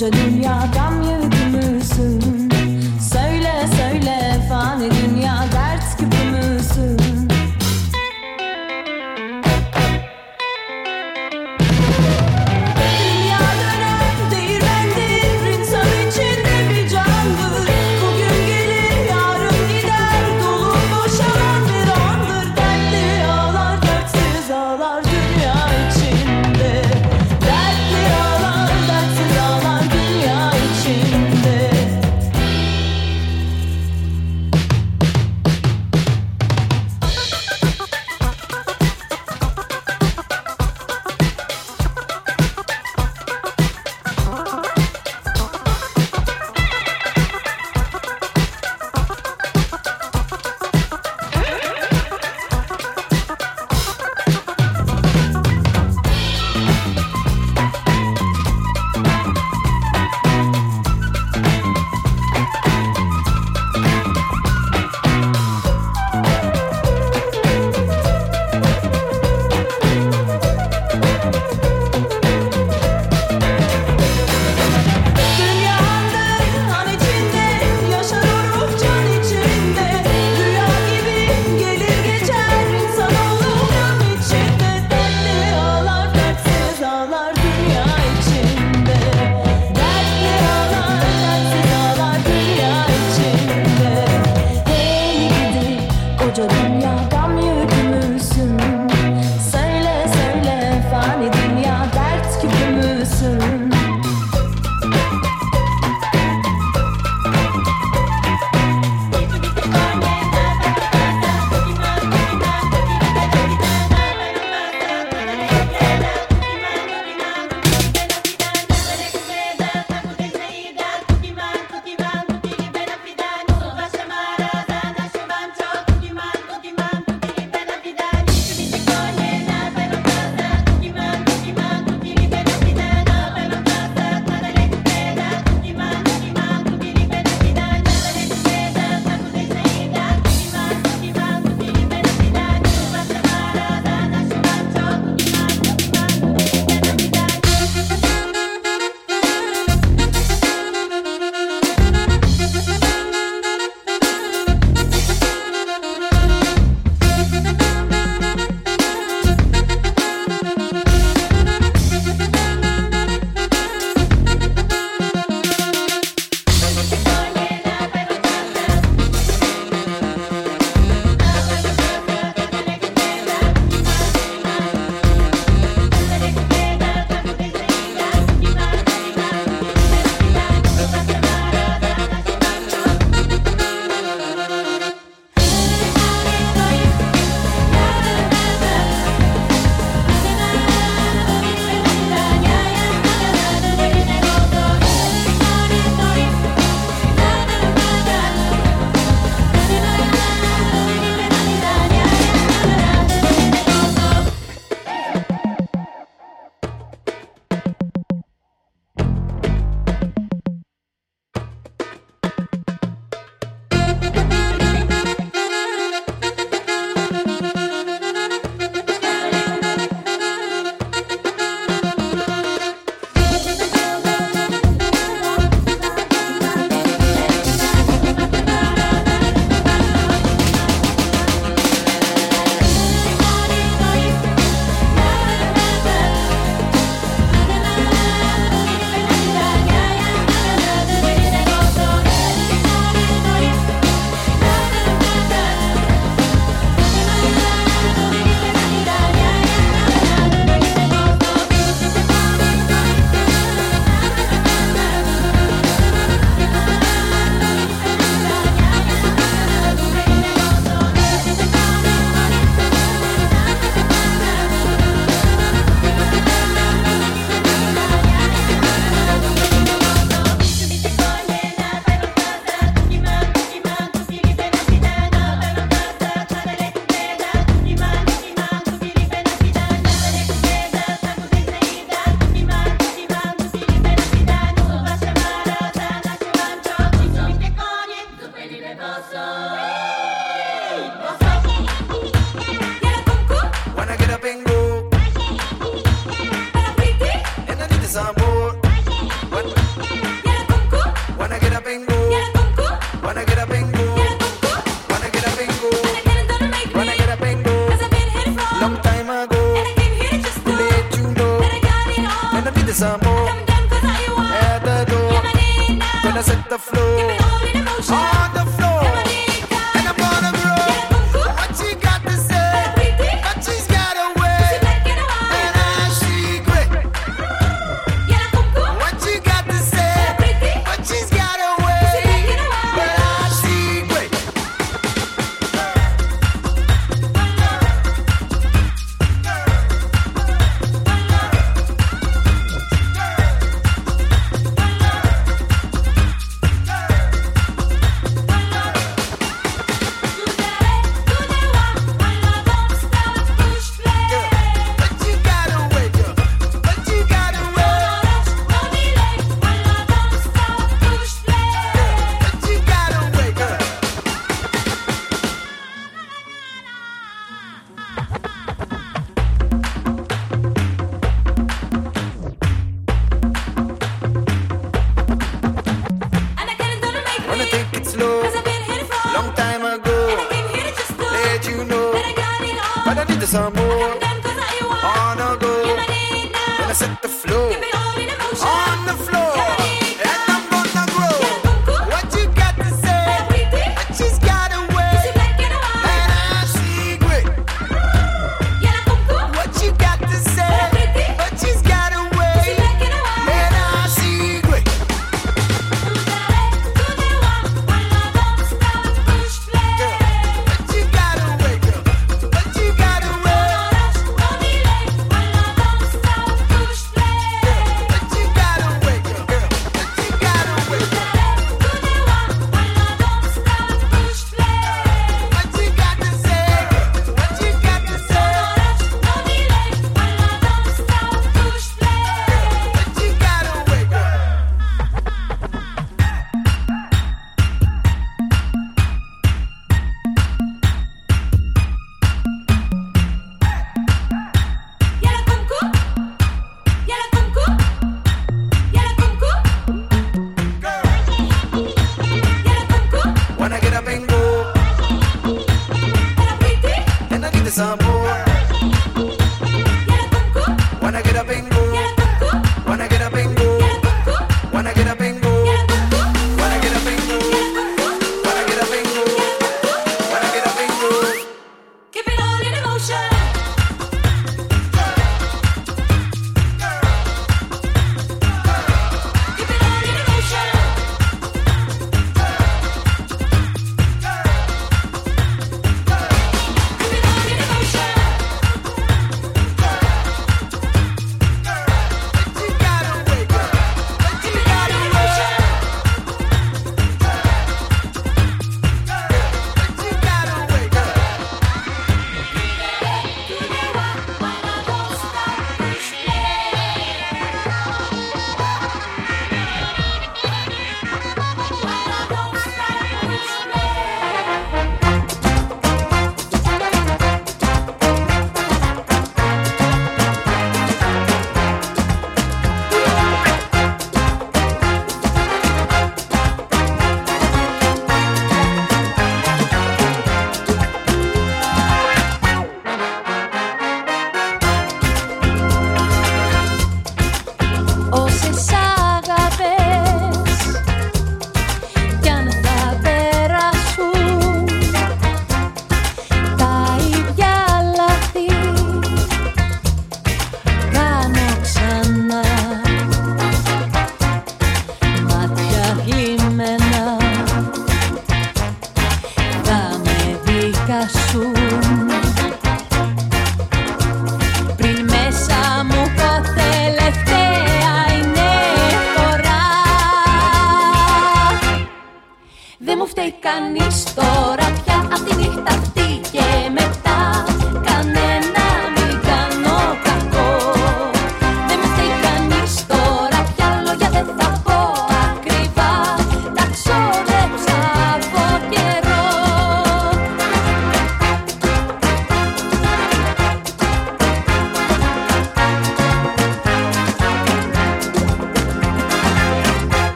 koca dünya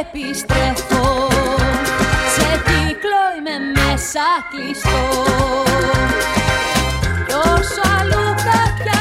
επιστρέφω. Σε κύκλο είμαι μέσα κλειστό. Κι όσο αλλού κάποια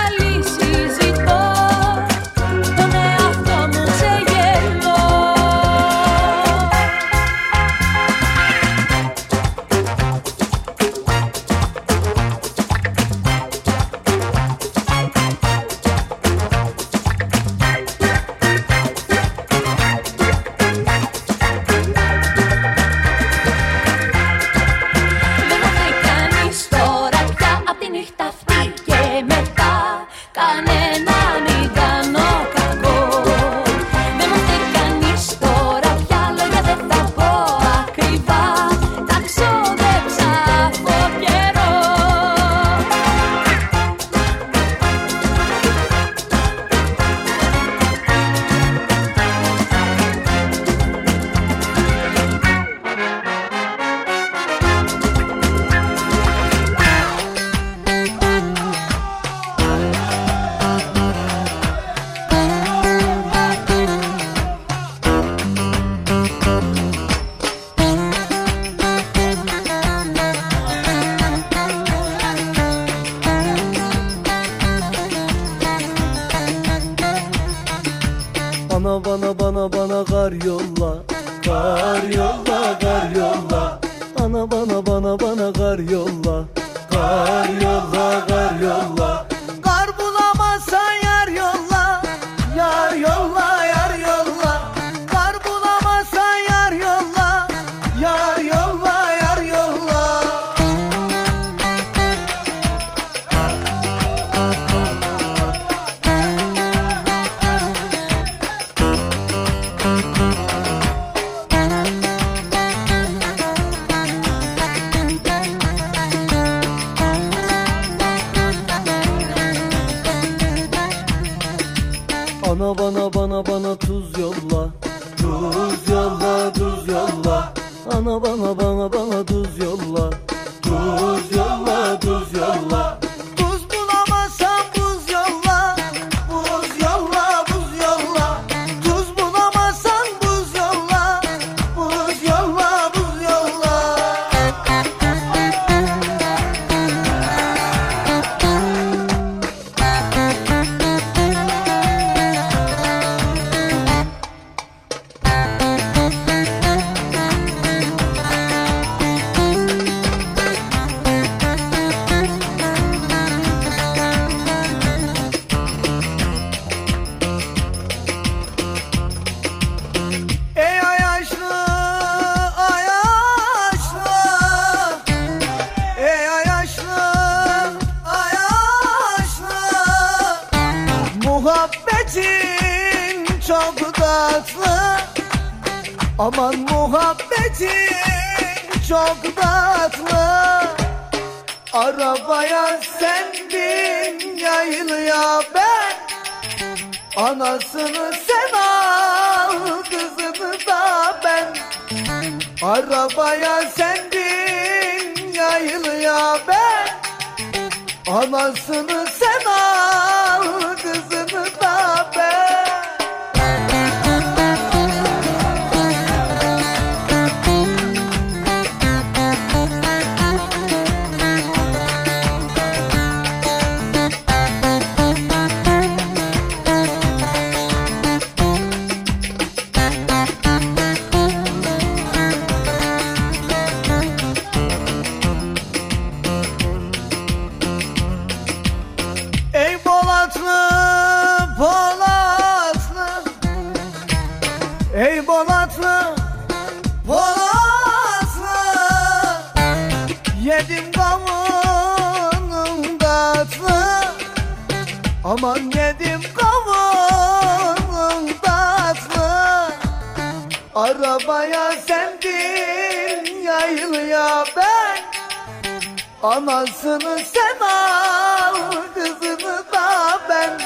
Anasını sen al kızını da ben.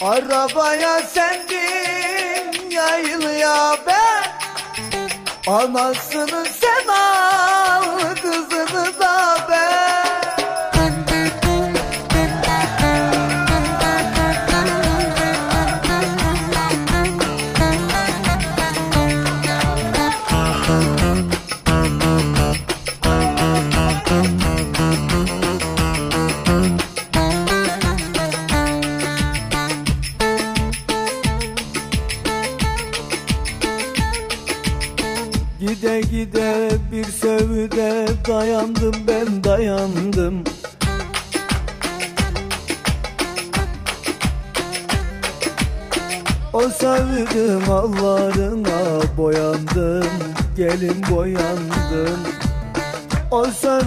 Arabaya sendin yayılıya ben. Anasını sen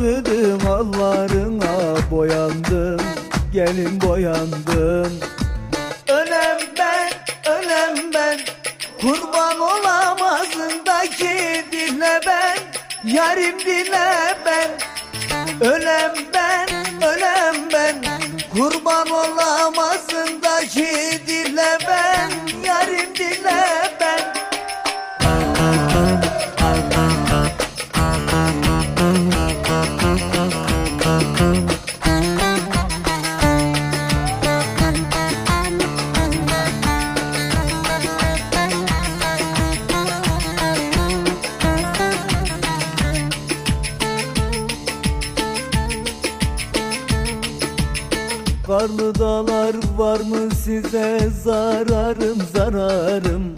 sevdim hallarına boyandım Gelin boyandım. Ölem ben, ölem ben Kurban olamazındaki dile ben Yarim dile ben. Ölem ben, ölem ben Kurban Dağlar var mı size? Zararım zararım.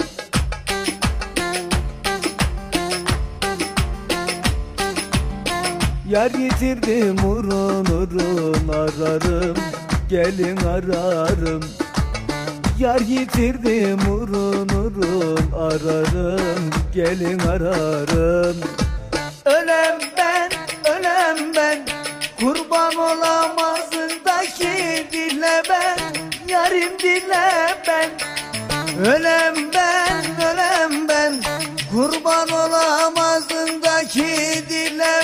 Yar yitirdim urun urun ararım. Gelin ararım. Yar yitirdim urun urun ararım. Gelin ararım. Ölem ben, ölem ben. Kurban olamazındaki dile ben Yarim dile ben. Ölem ben, ölem ben. Kurban olamazındaki dile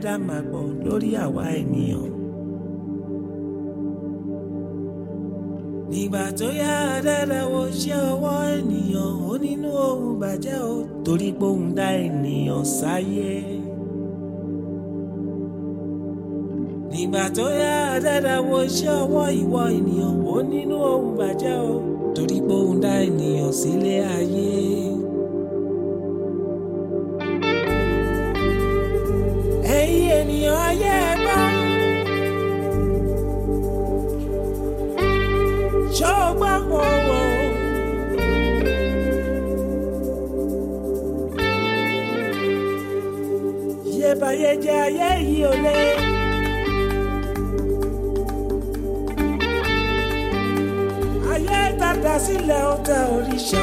ẹlẹ́dàá máa gbọ́ lórí àwa ènìyàn. nígbà tó yá dáadáa wo iṣẹ́ ọwọ́ ènìyàn ó nínú ohun bàjẹ́ o torí pé òun dá ènìyàn sáyé. nígbà tó yá dáadáa wo ọwọ́ ìwọ ènìyàn ó nínú ohun bàjẹ́ o torí pé òun dá ènìyàn sílé ayé. fìyè jẹ ayé yìí ò lé. ayé tàdá sílẹ̀ ó tẹ òrìṣà.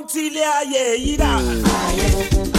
ohun tí ilé ayé yìí rà.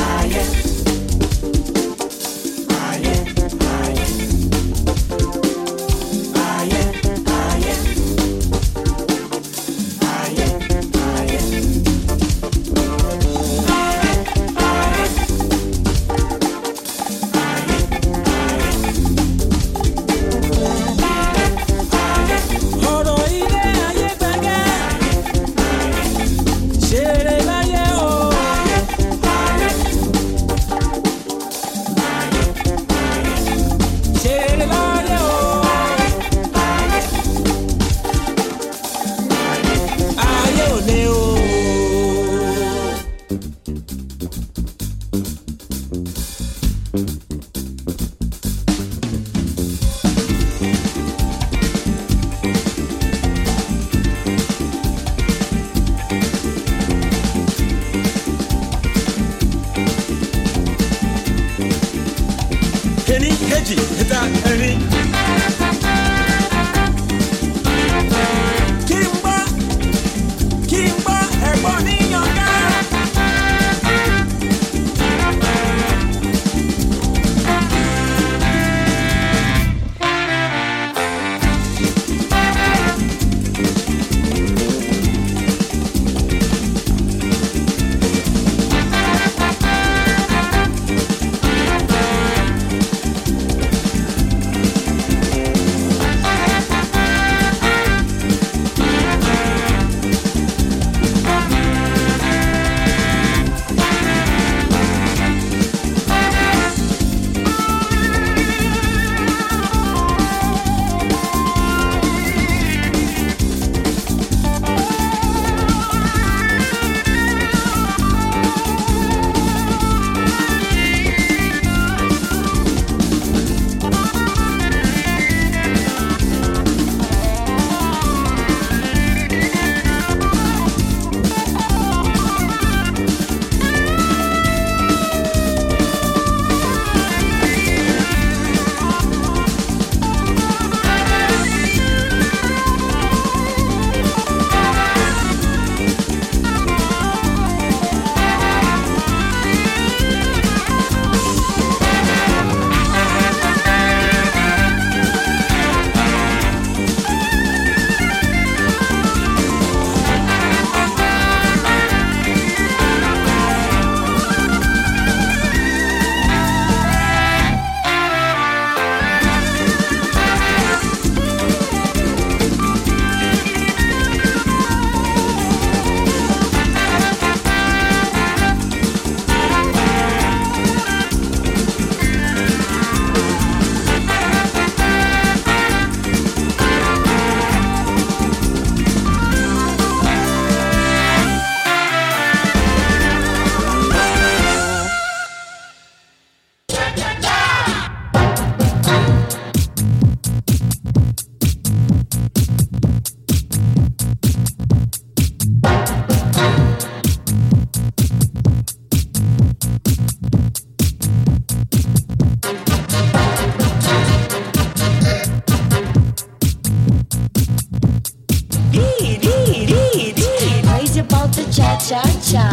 Cha cha cha.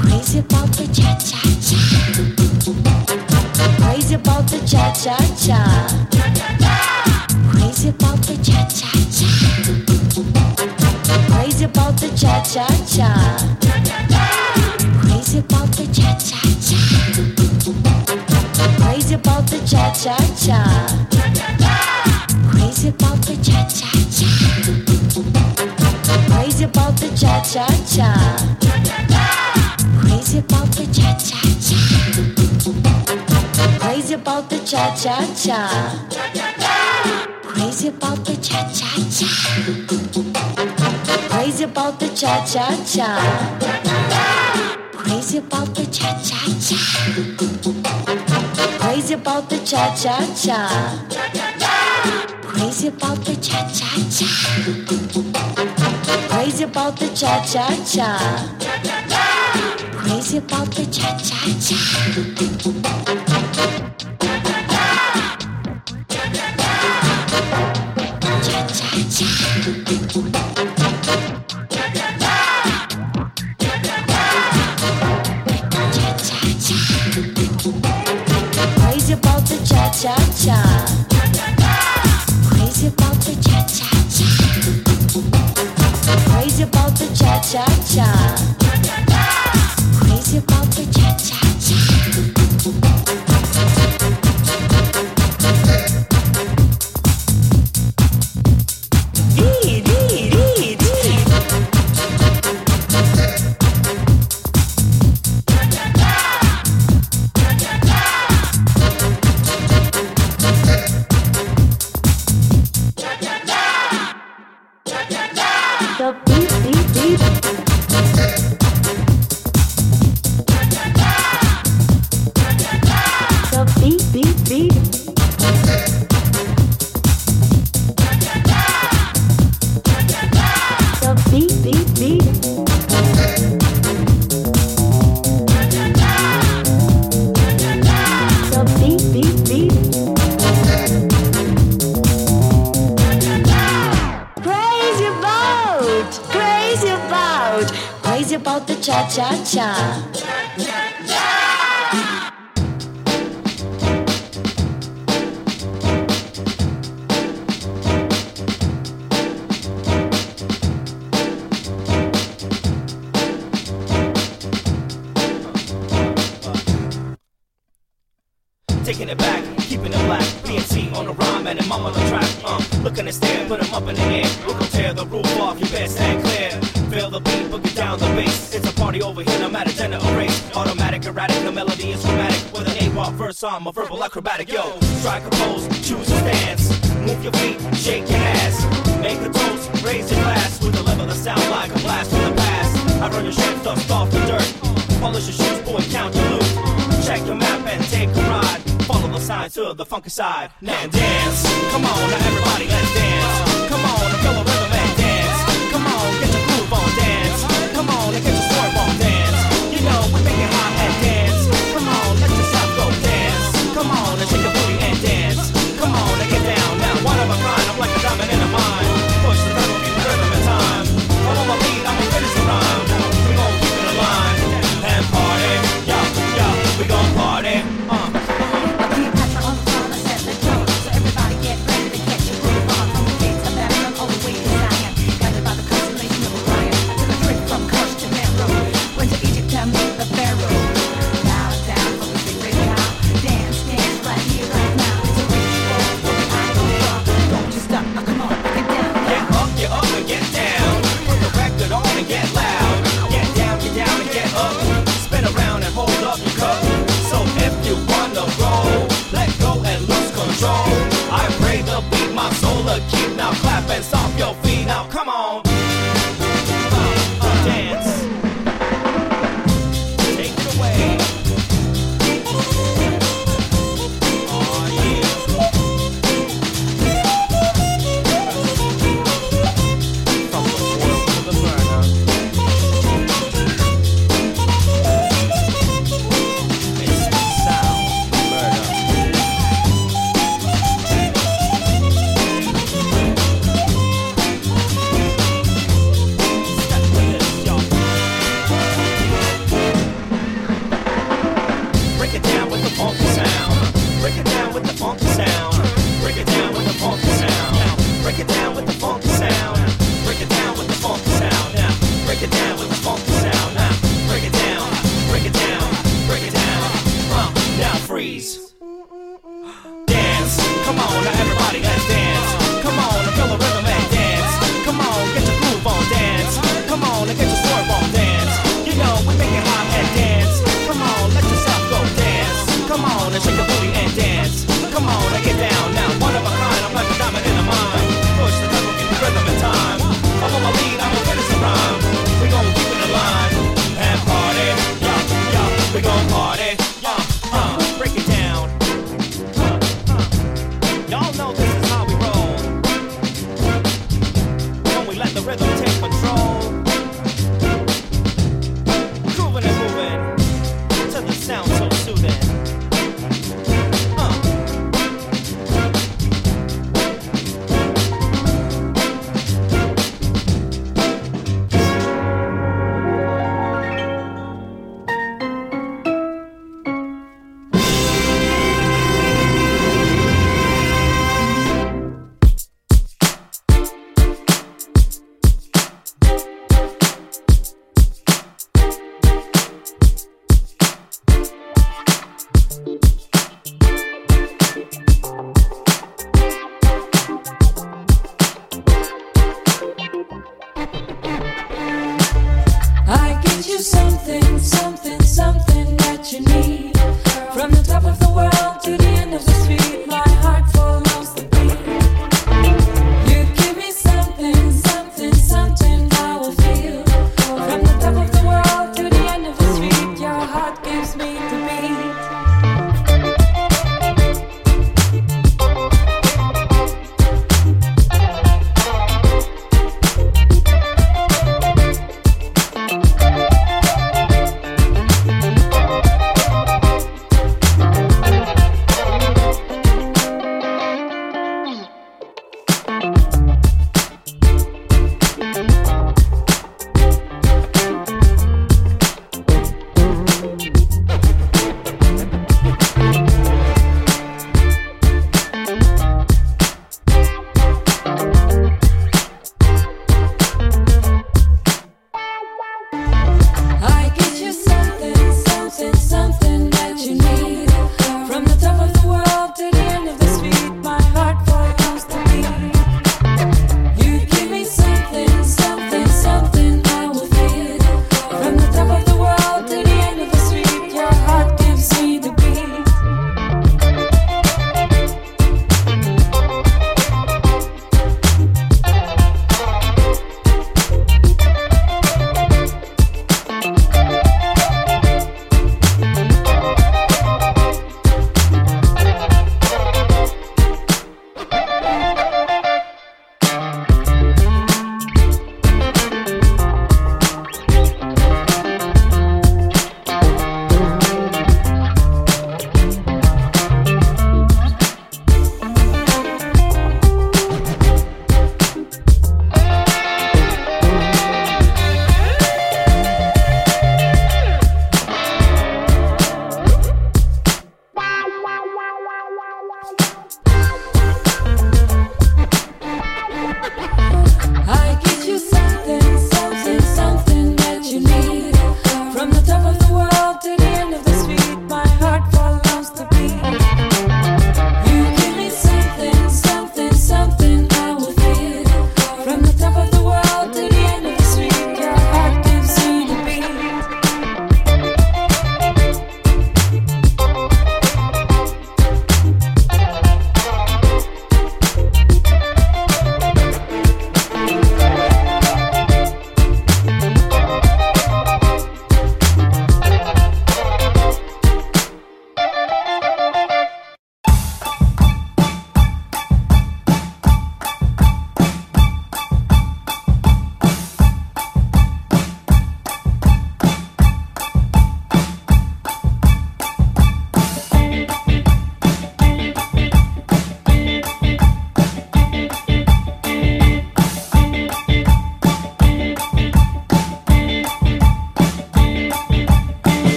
Crazy about the cha cha cha. Crazy about the cha cha cha. Crazy about the cha cha cha. Crazy about the cha cha cha. Crazy about the cha cha cha. Crazy about the cha cha cha. Crazy about the about the cha cha cha. Crazy about the cha cha cha. Crazy about the cha cha cha. Crazy about the cha cha cha. Crazy about the cha cha cha. Crazy about the cha cha cha. Crazy about the cha cha cha. Crazy about the cha cha cha. Crazy about the cha cha cha. Crazy about the cha cha cha.